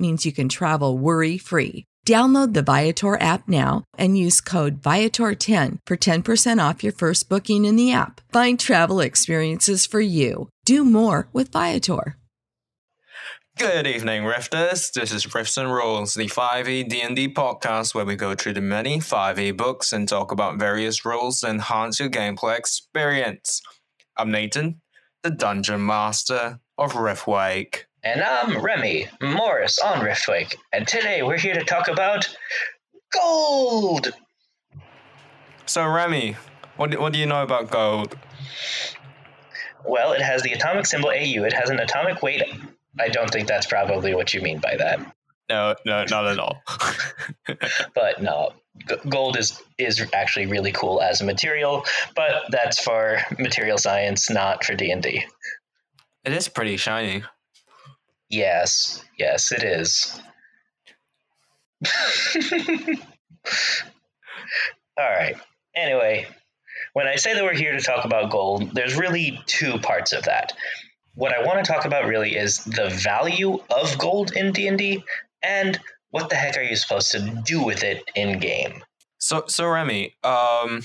means you can travel worry free. Download the Viator app now and use code Viator10 for 10% off your first booking in the app. Find travel experiences for you. Do more with Viator. Good evening, Rifters. This is Rifts and Rules, the 5e D&D podcast where we go through the many 5e books and talk about various rules that enhance your gameplay experience. I'm Nathan, the Dungeon Master of Riftwake. And I'm Remy Morris on Riftwake, and today we're here to talk about gold. So, Remy, what do, what do you know about gold? Well, it has the atomic symbol AU. It has an atomic weight. I don't think that's probably what you mean by that. No, no, not at all. but no, g- gold is is actually really cool as a material, but that's for material science, not for D and D. it is pretty shiny. Yes, yes, it is. All right. Anyway, when I say that we're here to talk about gold, there's really two parts of that. What I want to talk about really is the value of gold in D&D and what the heck are you supposed to do with it in game? So, so Remy, um,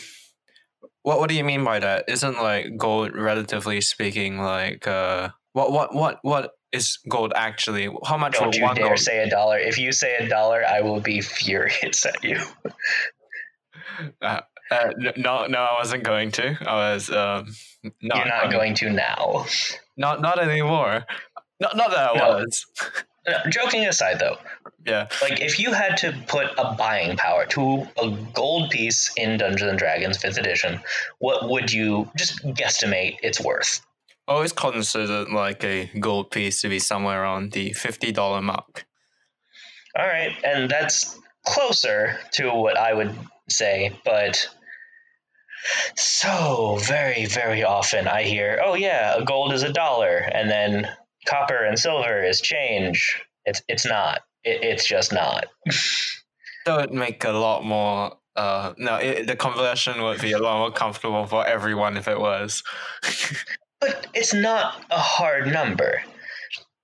what what do you mean by that? Isn't like gold, relatively speaking, like uh, what what what what is gold actually? How much Don't will you one dare gold? say a dollar. If you say a dollar, I will be furious at you. Uh, uh, no, no, I wasn't going to. I was um, not, You're not going to now. Not not anymore. Not not that I No. was. No, joking aside though, Yeah. like if you had to put a buying power to a gold piece in Dungeons and Dragons 5th edition, what would you just guesstimate it's worth? Always considered like a gold piece to be somewhere around the fifty dollar mark. All right, and that's closer to what I would say, but so very, very often I hear, oh yeah, gold is a dollar, and then copper and silver is change. It's it's not. It, it's just not. That would make a lot more. Uh, no, it, the conversion would be a lot more comfortable for everyone if it was. But it's not a hard number.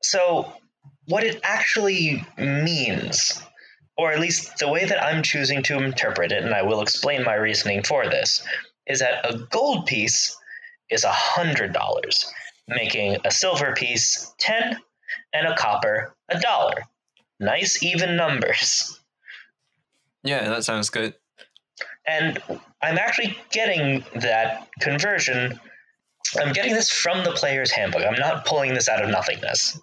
So, what it actually means, or at least the way that I'm choosing to interpret it, and I will explain my reasoning for this, is that a gold piece is a hundred dollars, making a silver piece ten, and a copper a dollar. Nice even numbers. yeah, that sounds good. And I'm actually getting that conversion. I'm getting this from the player's handbook. I'm not pulling this out of nothingness.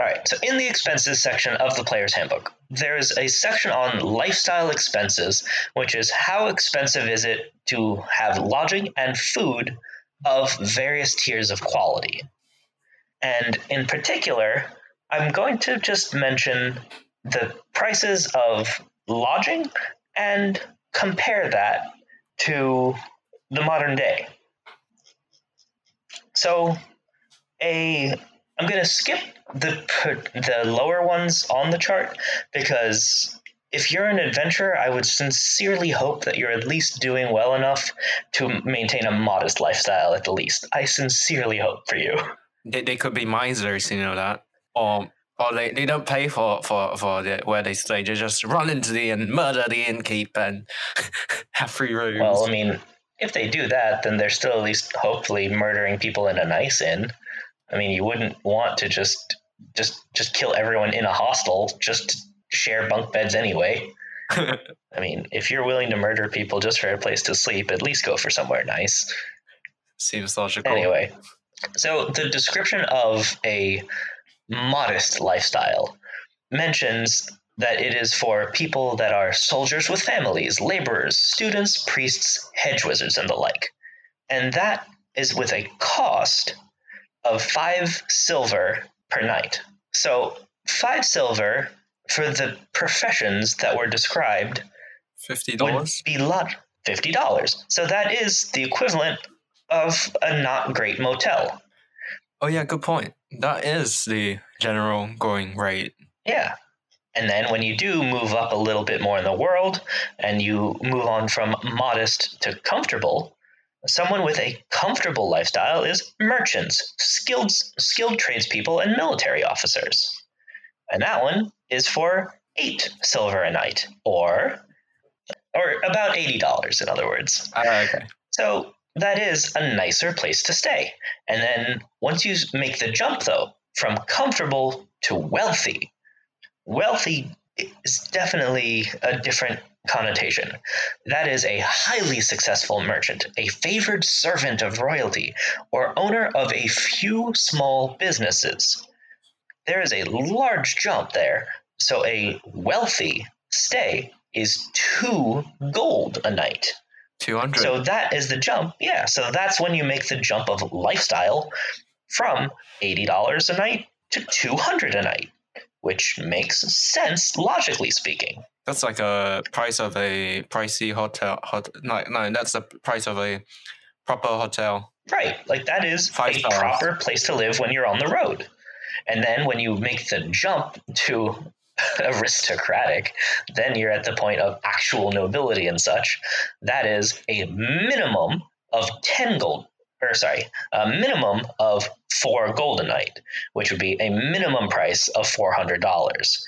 All right, so in the expenses section of the player's handbook, there is a section on lifestyle expenses, which is how expensive is it to have lodging and food of various tiers of quality. And in particular, I'm going to just mention the prices of lodging and compare that to the modern day. So, a I'm going to skip the the lower ones on the chart because if you're an adventurer, I would sincerely hope that you're at least doing well enough to maintain a modest lifestyle at the least. I sincerely hope for you. They, they could be misers, you know that, or or they, they don't pay for for for the, where they stay. They just run into the inn, murder the innkeep, and have free rooms. Well, I mean, if they do that, then they're still at least hopefully murdering people in a nice inn. I mean, you wouldn't want to just just just kill everyone in a hostel just to share bunk beds anyway. I mean, if you're willing to murder people just for a place to sleep, at least go for somewhere nice. Seems logical. Anyway, so the description of a modest lifestyle mentions that it is for people that are soldiers with families, laborers, students, priests, hedge wizards, and the like. And that is with a cost of five silver per night. So, five silver for the professions that were described Fifty would dollars. be lot fifty dollars. So that is the equivalent of a not great motel. Oh yeah, good point. That is the general going rate. Yeah. And then when you do move up a little bit more in the world and you move on from modest to comfortable, someone with a comfortable lifestyle is merchants, skilled skilled tradespeople and military officers. And that one is for 8 silver a night or or about $80 in other words. Ah, okay. So that is a nicer place to stay. And then once you make the jump, though, from comfortable to wealthy, wealthy is definitely a different connotation. That is a highly successful merchant, a favored servant of royalty, or owner of a few small businesses. There is a large jump there. So a wealthy stay is two gold a night. Two hundred. So that is the jump. Yeah. So that's when you make the jump of lifestyle from $80 a night to 200 a night, which makes sense logically speaking. That's like a price of a pricey hotel. Hot, no, no, that's the price of a proper hotel. Right. Like that is Five a stars. proper place to live when you're on the road. And then when you make the jump to aristocratic, then you're at the point of actual nobility and such. That is a minimum of 10 gold, or sorry, a minimum of four goldenite, which would be a minimum price of $400.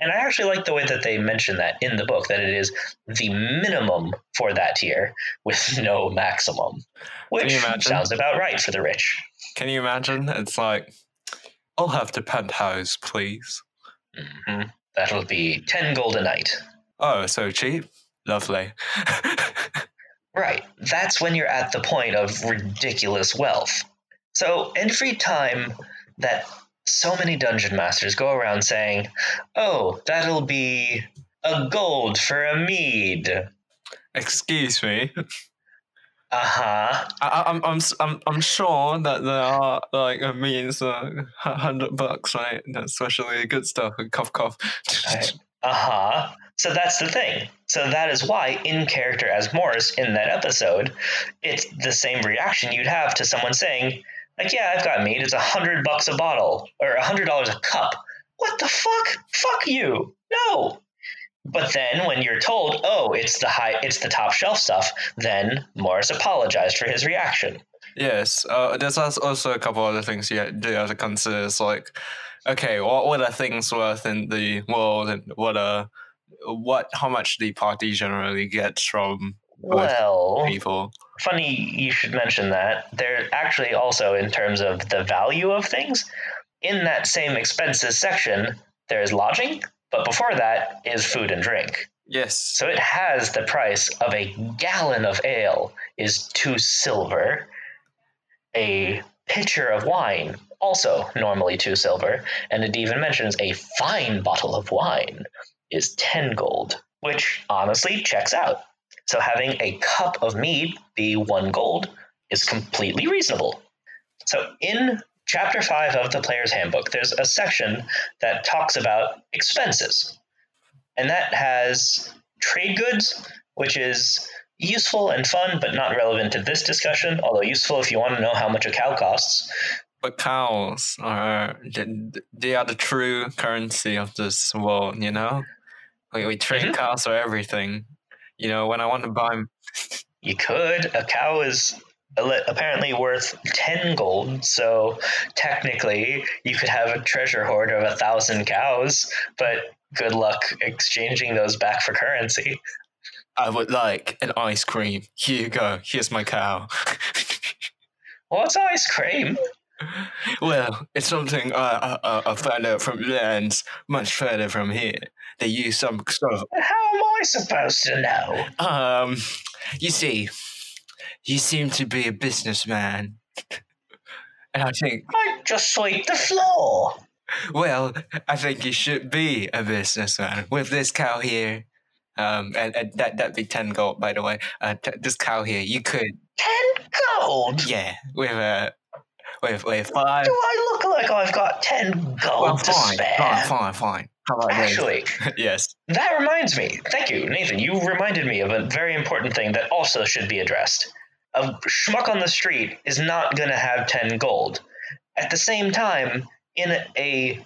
And I actually like the way that they mention that in the book, that it is the minimum for that tier with no maximum, which sounds about right for the rich. Can you imagine? It's like, I'll have the penthouse, please. hmm That'll be 10 gold a night. Oh, so cheap. Lovely. Right. That's when you're at the point of ridiculous wealth. So every time that so many dungeon masters go around saying, oh, that'll be a gold for a mead. Excuse me. Uh huh. I, I- I'm, I'm, I'm, I'm sure that there are like a means uh, hundred bucks, right? That's especially good stuff. Cough, cough. Uh huh. So that's the thing. So that is why, in character as Morris in that episode, it's the same reaction you'd have to someone saying, like, yeah, I've got meat. It's a hundred bucks a bottle or a hundred dollars a cup. What the fuck? Fuck you. No. But then when you're told, oh, it's the high, it's the top shelf stuff, then Morris apologized for his reaction. Yes, uh, there's also a couple other things you do have to consider. It's like, okay, what are things worth in the world, and what are what how much the party generally gets from Well, people? funny you should mention that. There actually also, in terms of the value of things, in that same expenses section, there is lodging, but before that is food and drink. Yes, So it has the price of a gallon of ale is two silver. A pitcher of wine, also normally two silver, and it even mentions a fine bottle of wine is 10 gold, which honestly checks out. So having a cup of mead be one gold is completely reasonable. So in chapter 5 of the player's handbook, there's a section that talks about expenses. And that has trade goods, which is useful and fun, but not relevant to this discussion, although useful if you want to know how much a cow costs. but cows are they are the true currency of this world. You know, we we trade Mhm. cows for everything. You know, when I want to buy You could. A cow is apparently worth 10 gold, so technically you could have a treasure hoard of a thousand cows, but good luck exchanging those back for currency. I would like an ice cream. Here you go. Here's my cow. What's ice cream? well, it's something uh, uh, I found out from lands much further from here. They use some sort of How am I supposed to know? um. You see, you seem to be a businessman, and I think I just sweep the floor. well, I think you should be a businessman with this cow here. Um, and, and that that'd be ten gold, by the way. Uh, t- this cow here, you could, Ten gold. yeah, with a with with five. Do I look like I've got ten gold Well, to spare? fine, fine, fine. How about this? Actually, yes. that reminds me. Thank you, Nathan. You reminded me of a very important thing that also should be addressed. A schmuck on the street is not going to have 10 gold. At the same time, in a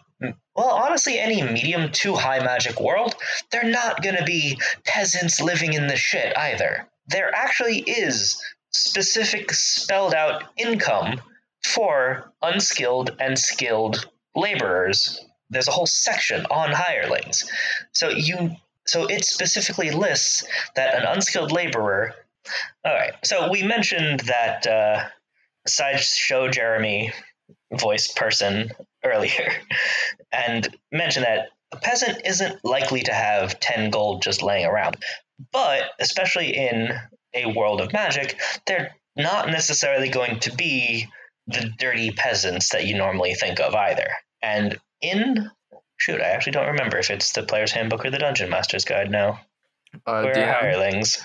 well, honestly, any medium to high magic world, they're not going to be peasants living in the shit either. There actually is specific spelled out income for unskilled and skilled laborers. There's a whole section on hirelings. So you so it specifically lists that an unskilled laborer. All right. So we mentioned that uh, sideshow Jeremy voice person earlier, and mentioned that a peasant isn't likely to have ten gold just laying around. But especially in a world of magic, they're not necessarily going to be the dirty peasants that you normally think of either. And in shoot, I actually don't remember if it's the player's handbook or the dungeon master's guide now. Uh, DM, hirelings?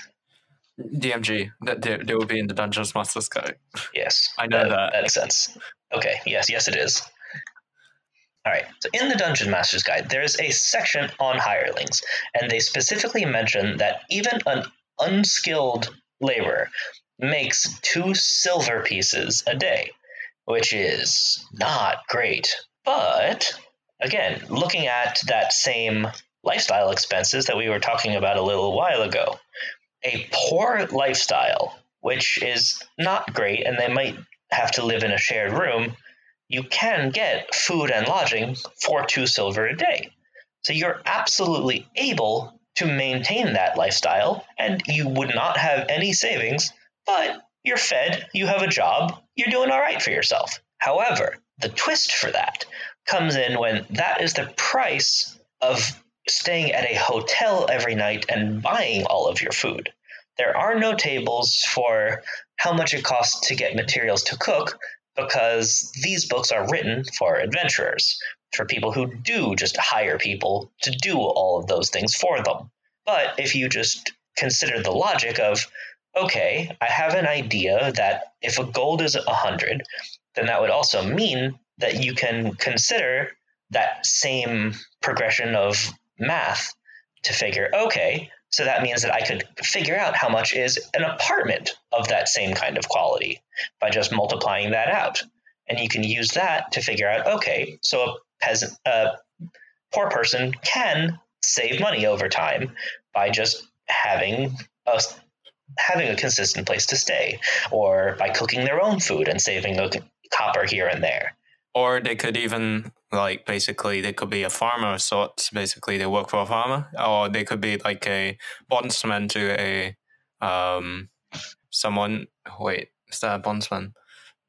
DMG. That they, they will be in the Dungeon Master's Guide. Yes, I know that. That makes sense. Okay, yes, yes, it is. All right. So in the Dungeon Master's Guide, there is a section on hirelings, and they specifically mention that even an unskilled laborer makes two silver pieces a day, which is not great. But again, looking at that same lifestyle expenses that we were talking about a little while ago, a poor lifestyle, which is not great, and they might have to live in a shared room, you can get food and lodging for two silver a day. So you're absolutely able to maintain that lifestyle, and you would not have any savings, but you're fed, you have a job, you're doing all right for yourself. However, the twist for that comes in when that is the price of staying at a hotel every night and buying all of your food. There are no tables for how much it costs to get materials to cook because these books are written for adventurers, for people who do just hire people to do all of those things for them. But if you just consider the logic of, okay, I have an idea that if a gold is 100, then that would also mean that you can consider that same progression of math to figure, okay, so that means that I could figure out how much is an apartment of that same kind of quality by just multiplying that out. And you can use that to figure out, okay, so a peasant, a poor person can save money over time by just having a having a consistent place to stay, or by cooking their own food and saving a copper here and there. Or they could even like basically they could be a farmer of sorts. Basically, they work for a farmer, or they could be like a bondsman to a um someone. Wait, is that a bondsman?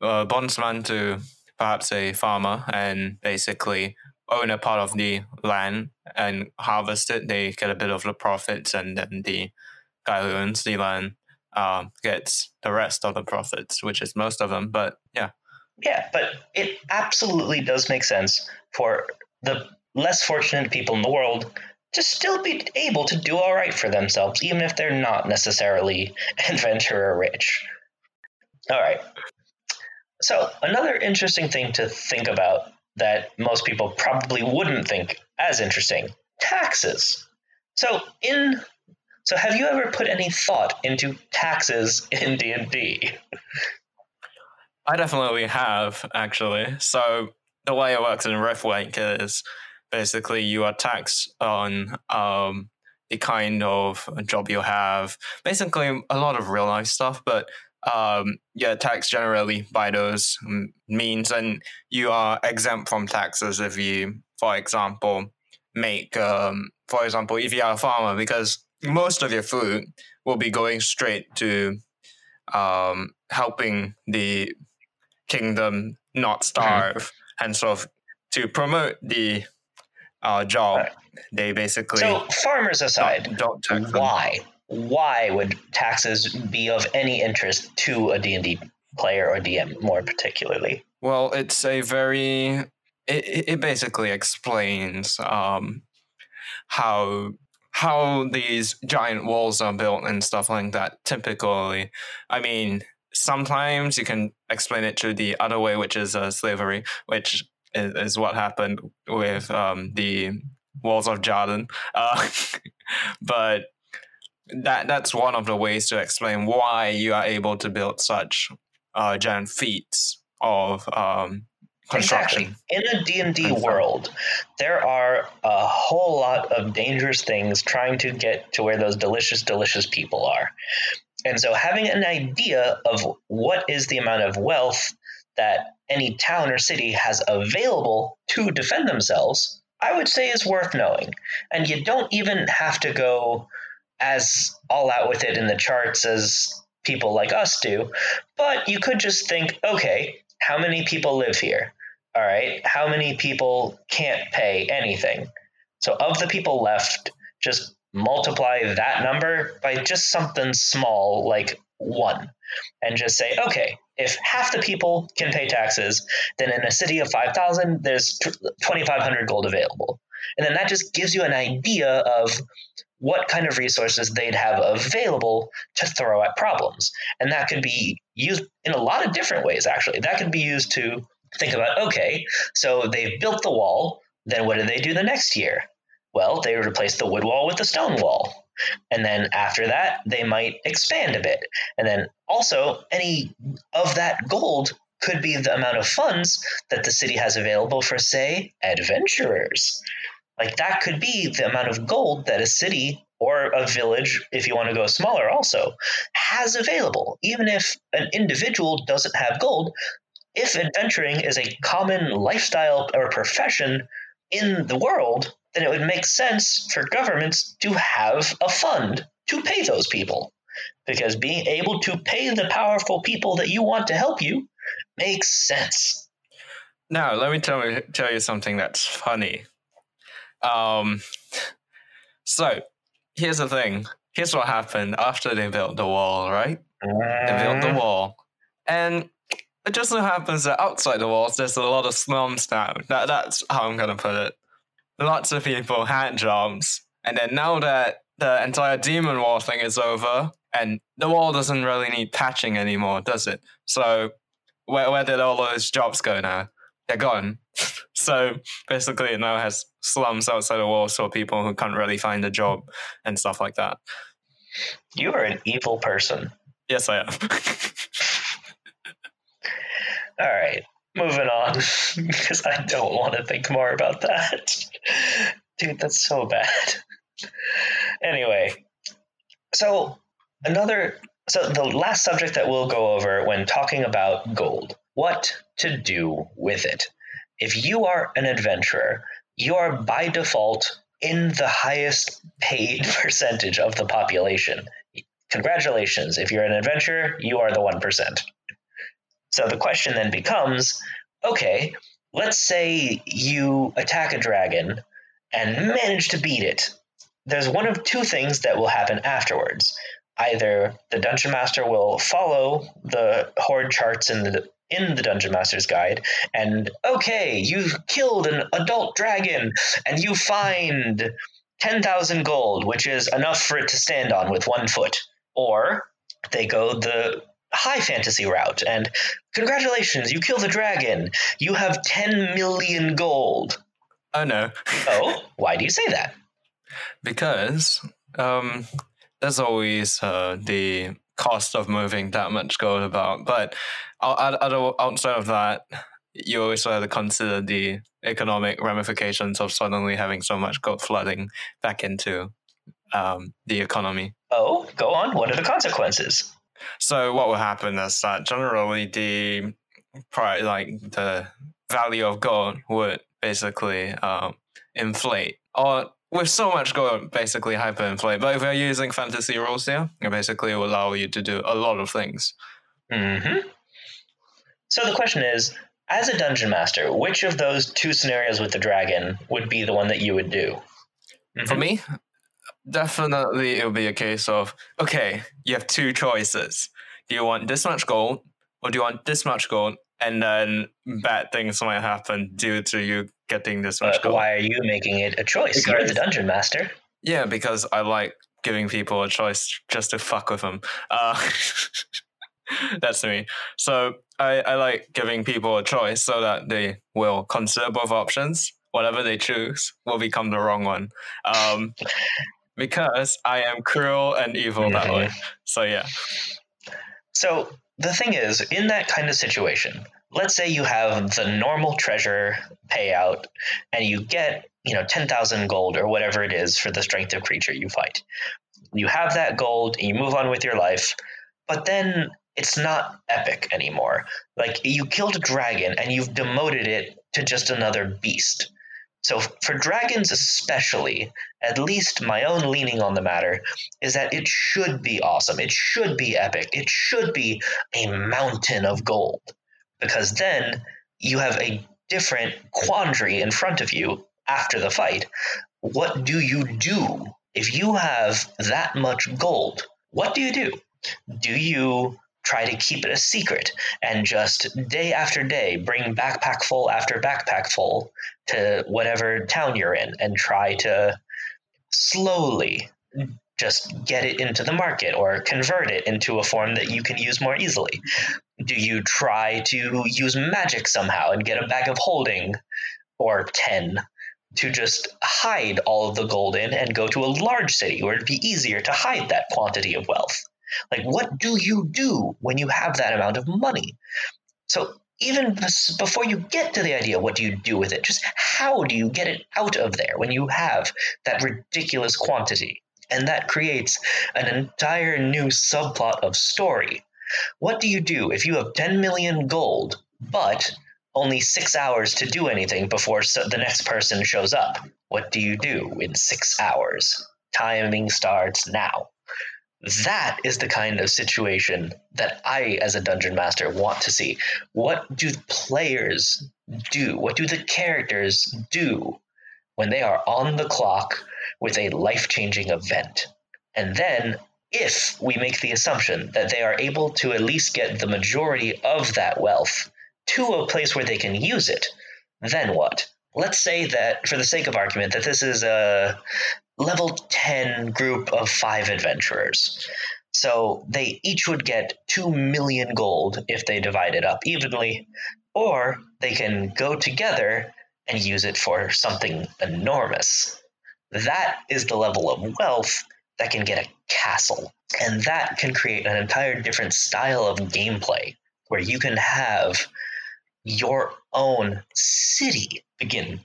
Bondsman to perhaps a farmer, and basically own a part of the land and harvest it. They get a bit of the profits, and then the the land uh, gets the rest of the profits, which is most of them. But yeah. Yeah, but it absolutely does make sense for the less fortunate people in the world to still be able to do all right for themselves, even if they're not necessarily adventurer rich. All right. So, another interesting thing to think about that most people probably wouldn't think as interesting taxes. So, in so have you ever put any thought into taxes in D&D? I definitely have, actually. So the way it works in Riftwake is basically you are taxed on um, the kind of job you have. Basically, a lot of real life stuff, but um, you're taxed generally by those means, and you are exempt from taxes if you, for example, make, um, for example, if you are a farmer, because most of your food will be going straight to um, helping the kingdom not starve mm-hmm. and sort of to promote the uh, job right. they basically so farmers aside don't, don't why why would taxes be of any interest to a d&d player or dm more particularly well it's a very it, it basically explains um, how how these giant walls are built and stuff like that. Typically, I mean, sometimes you can explain it to the other way, which is uh, slavery, which is, is, what happened with um, the walls of Jordan. Uh, but that that's one of the ways to explain why you are able to build such uh, giant feats of um. Exactly. In a D&D world, there are a whole lot of dangerous things trying to get to where those delicious, delicious people are. And so having an idea of what is the amount of wealth that any town or city has available to defend themselves, I would say is worth knowing. And you don't even have to go as all out with it in the charts as people like us do, but you could just think, okay, how many people live here? All right, how many people can't pay anything? So, of the people left, just multiply that number by just something small like one and just say, okay, if half the people can pay taxes, then in a city of 5,000, there's 2,500 gold available. And then that just gives you an idea of what kind of resources they'd have available to throw at problems. And that could be used in a lot of different ways, actually. That could be used to think about okay, so they've built the wall, then what do they do the next year? Well, they replace the wood wall with the stone wall. And then after that, they might expand a bit. And then also, any of that gold could be the amount of funds that the city has available for, say, adventurers. Like that could be the amount of gold that a city or a village, if you want to go smaller, also has available. Even if an individual doesn't have gold, if adventuring is a common lifestyle or profession in the world, then it would make sense for governments to have a fund to pay those people. Because being able to pay the powerful people that you want to help you makes sense. Now, let me tell you, tell you something that's funny. Um, so, here's the thing. Here's what happened after they built the wall, right? They built the mm-hmm. wall. And it just so happens that outside the walls, there's a lot of slums now. That, that's how I'm going to put it. Lots of people had jobs. And then now that the entire demon wall thing is over, and the wall doesn't really need patching anymore, does it? So where, where did all those jobs go now? They're gone. so basically, it now has slums outside the walls for people who can't really find a job and stuff like that. You are an evil person. Yes, I am. All right, moving on because I don't want to think more about that. Dude, that's so bad. anyway, so another so the last subject that we'll go over when talking about gold, what to do with it. If you are an adventurer, you are by default in the highest paid percentage of the population. Congratulations. If you're an adventurer, you are the 1%. So the question then becomes okay, let's say you attack a dragon and manage to beat it. There's one of two things that will happen afterwards. Either the dungeon master will follow the hoard charts in the in the dungeon master's guide and okay, you've killed an adult dragon and you find 10,000 gold, which is enough for it to stand on with one foot. Or they go the high fantasy route and congratulations you kill the dragon. You have 10 million gold. Oh no. Oh why do you say that? Because um, there's always uh, the cost of moving that much gold about. But outside of that. You also have to consider the economic ramifications of suddenly having so much gold flooding back into um, the economy. Oh go on. What are the consequences? So what will happen is that generally the price, like the value of gold would basically um, inflate, or with so much gold, basically hyperinflate. But if we're using fantasy rules here, it basically will allow you to do a lot of things. Mm-hmm. So the question is, as a dungeon master, which of those two scenarios with the dragon would be the one that you would do? Mm-hmm. For me, definitely it would be a case of okay, you have two choices. Do you want this much gold or do you want this much gold and then bad things might happen due to you getting this much But gold. why are you making it a choice? You're the dungeon master. Yeah, because I like giving people a choice just to fuck with them. Uh, that's me. So I, I like giving people a choice so that they will consider both options. Whatever they choose will become the wrong one. Um, because I am cruel and evil that Mhm. way. So yeah. So the thing is, in that kind of situation, let's say you have the normal treasure payout and you get, you know, 10,000 gold or whatever it is for the strength of creature you fight. You have that gold and you move on with your life, but then it's not epic anymore. Like you killed a dragon and you've demoted it to just another beast. So for dragons especially, at least my own leaning on the matter is that it should be awesome. It should be epic. It should be a mountain of gold. Because then you have a different quandary in front of you after the fight. What do you do if you have that much gold? What do you do? Do you try to keep it a secret and just day after day bring backpack full after backpack full to whatever town you're in and try to slowly just get it into the market or convert it into a form that you can use more easily? Do you try to use magic somehow and get a bag of holding or 10 to just hide all of the gold in and go to a large city where it'd be easier to hide that quantity of wealth? Like, what do you do when you have that amount of money? So, even before you get to the idea, what do you do with it? Just how do you get it out of there when you have that ridiculous quantity? And that creates an entire new subplot of story. What do you do if you have 10 million gold, but only six hours to do anything before the next person shows up? What do you do in six hours? Timing starts now. Mm-hmm. That is the kind of situation that I, as a dungeon master, want to see. What do players do? What do the characters do when they are on the clock with a life changing event? And then, if we make the assumption that they are able to at least get the majority of that wealth to a place where they can use it, then what? Let's say that, for the sake of argument, that this is a level 10 group of five adventurers. So they each would get 2 million gold if they divide it up evenly, or they can go together and use it for something enormous. That is the level of wealth that can get a castle. And that can create an entire different style of gameplay where you can have your own city begin.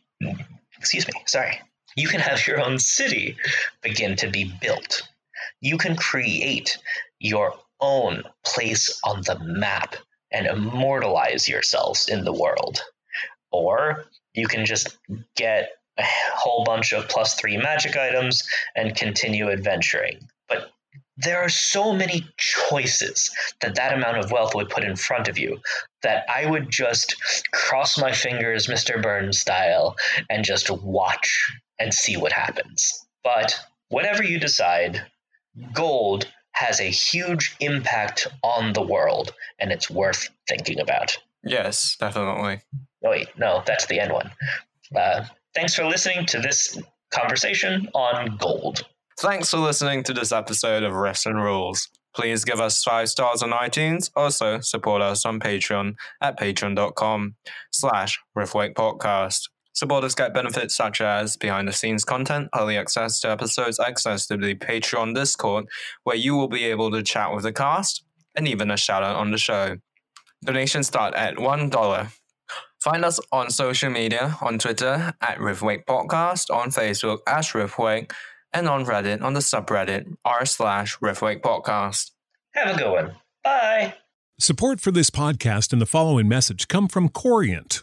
Excuse me, sorry. You can have your own city begin to be built. You can create your own place on the map and immortalize yourselves in the world. Or you can just get a whole bunch of plus three magic items and continue adventuring. But there are so many choices that that amount of wealth would put in front of you that I would just cross my fingers, Mr. Burns style, and just watch and see what happens. But whatever you decide, gold has a huge impact on the world, and it's worth thinking about. Yes, definitely. Oh, wait, no, that's the end one. Uh, thanks for listening to this conversation on gold. Thanks for listening to this episode of and Rules. Please give us five stars on iTunes. Also, support us on Patreon at patreon.com slash Riftwake Podcast. Supporters get benefits such as behind the scenes content, early access to episodes, access to the Patreon Discord, where you will be able to chat with the cast, and even a shout out on the show. Donations start at $1. Find us on social media on Twitter at Riftwake Podcast, on Facebook as Riftwake, and on Reddit on the subreddit r slash Riftwake Podcast. Have a good one. Bye. Support for this podcast and the following message come from Corient.